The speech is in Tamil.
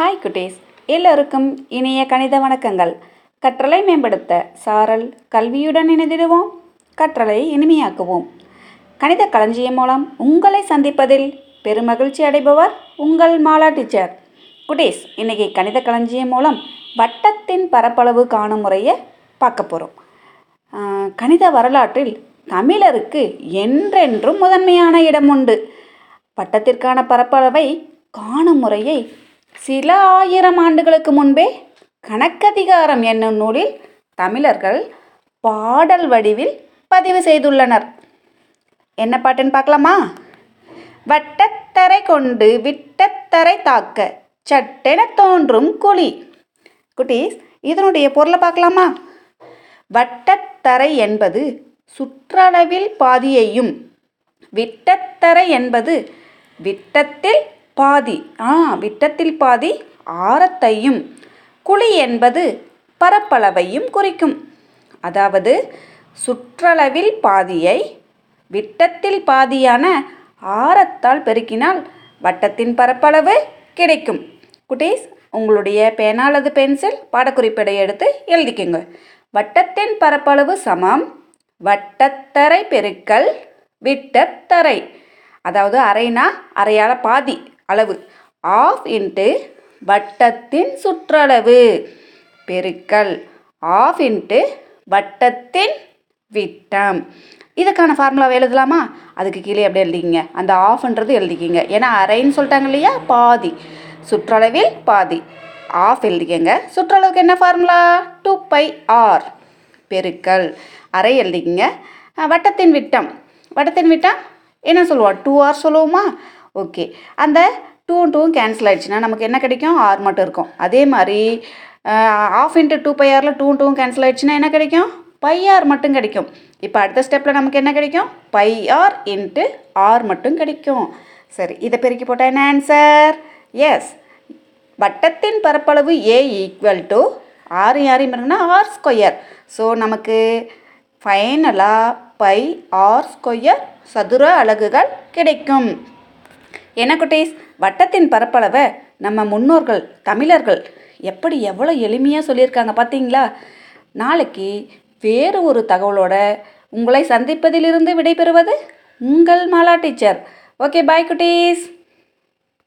ஹாய் குட்டீஸ். எல்லோருக்கும் இனிய கணித வணக்கங்கள். கற்றலை மேம்படுத்த சாரல் கல்வியுடன் இணைந்திடுவோம். கற்றலை இனிமையாக்குவோம். கணித களஞ்சியம் மூலம் உங்களை சந்திப்பதில் பெருமகிழ்ச்சி அடைபவர் உங்கள் மாலா டீச்சர். குட்டீஸ் இன்றைக்கி கணித களஞ்சியம் மூலம் வட்டத்தின் பரப்பளவு காணும் முறையை பார்க்க போகிறோம் கணித வரலாற்றில் தமிழருக்கு என்றென்றும் முதன்மையான இடம் உண்டு. பட்டத்திற்கான பரப்பளவை காணும் முறையை சில ஆயிரம் ஆண்டுகளுக்கு முன்பே கணக்கதிகாரம் என்னும் நூலில் தமிழர்கள் பாடல் வடிவில் பதிவு செய்துள்ளனர். என்ன பாட்டுன்னு பார்க்கலாமா? வட்டத்தரை கொண்டு விட்டத்தரை தாக்க சட்டென தோன்றும் குழி. குட்டீஸ் இதனுடைய பொருளை பார்க்கலாமா? வட்டத்தரை என்பது சுற்றளவில் பாதியையும் விட்டத்தரை என்பது விட்டத்தில் பாதி ஆ விட்டத்தில் பாதி ஆரத்தையும் குழி என்பது பரப்பளவையும் குறிக்கும். அதாவது சுற்றளவில் பாதியை விட்டத்தில் பாதியான ஆரத்தால் பெருக்கினால் வட்டத்தின் பரப்பளவு கிடைக்கும். குட்டீஸ் உங்களுடைய பேனா அல்லது பென்சில் பாடக்குறிப்படை எடுத்து எழுதிக்கோங்க. வட்டத்தின் பரப்பளவு சமம் வட்டத்தரை பெருக்கல் விட்டத்தரை. அதாவது அரைனா அரையால பாதி அளவு. ஆஃப் இன்ட்டு வட்டத்தின் சுற்றளவு. பெருக்கல். ஆஃப் இன்ட்டு வட்டத்தின் விட்டம். இதுக்கான ஃபார்முலாவை எழுதலாமா? அதுக்கு கீழே அப்படியே எழுதிக்கிங்க. அந்த ஆஃப்ன்றது எழுதிக்கிங்க. ஏன்னா அரைன்னு சொல்லிட்டாங்க இல்லையா? பாதி. சுற்றளவில் பாதி. ஆஃப் எழுதிக்கங்க. சுற்றளவுக்கு என்ன ஃபார்முலா டூ பை ஆர் பெருக்கல். அரை எழுதிக்கிங்க. வட்டத்தின் விட்டம். வட்டத்தின் விட்டம் என்ன சொல்லுவோம் டூ ஆர் சொல்லுவோமா? ஓகே. அந்த டூ டூவும் கேன்சல் ஆகிடுச்சுன்னா நமக்கு என்ன கிடைக்கும்? ஆர் மட்டும் இருக்கும். அதே மாதிரி ஆஃப் இன்ட்டு டூ பை ஆரில் டூ டூவும் கேன்சல் ஆகிடுச்சுன்னா என்ன கிடைக்கும்? பை ஆர் மட்டும் கிடைக்கும். இப்போ அடுத்த ஸ்டெப்பில் நமக்கு என்ன கிடைக்கும்? பை ஆர் இன்ட்டு ஆர் மட்டும் கிடைக்கும். சரி இதை பெருக்கி போட்டால் என்ன ஆன்சர் எஸ் வட்டத்தின் பரப்பளவு ஏ ஈக்குவல் டு ஆறு யாரையும் இருக்குன்னா ஆர் ஸ்கொயர் ஸோ நமக்கு ஃபைனலாக பை ஆர் ஸ்கொயர் சதுர அலகுகள் கிடைக்கும். என்ன குட்டீஸ்? வட்டத்தின் பரப்பளவை நம்ம முன்னோர்கள் தமிழர்கள் எப்படி எவ்வளோ எளிமையாக சொல்லியிருக்காங்க பார்த்தீங்களா நாளைக்கு வேறு ஒரு தகவலோட உங்களை சந்திப்பதிலிருந்து விடைபெறுவது உங்கள் மாலா டீச்சர். ஓகே பாய் குட்டீஸ்.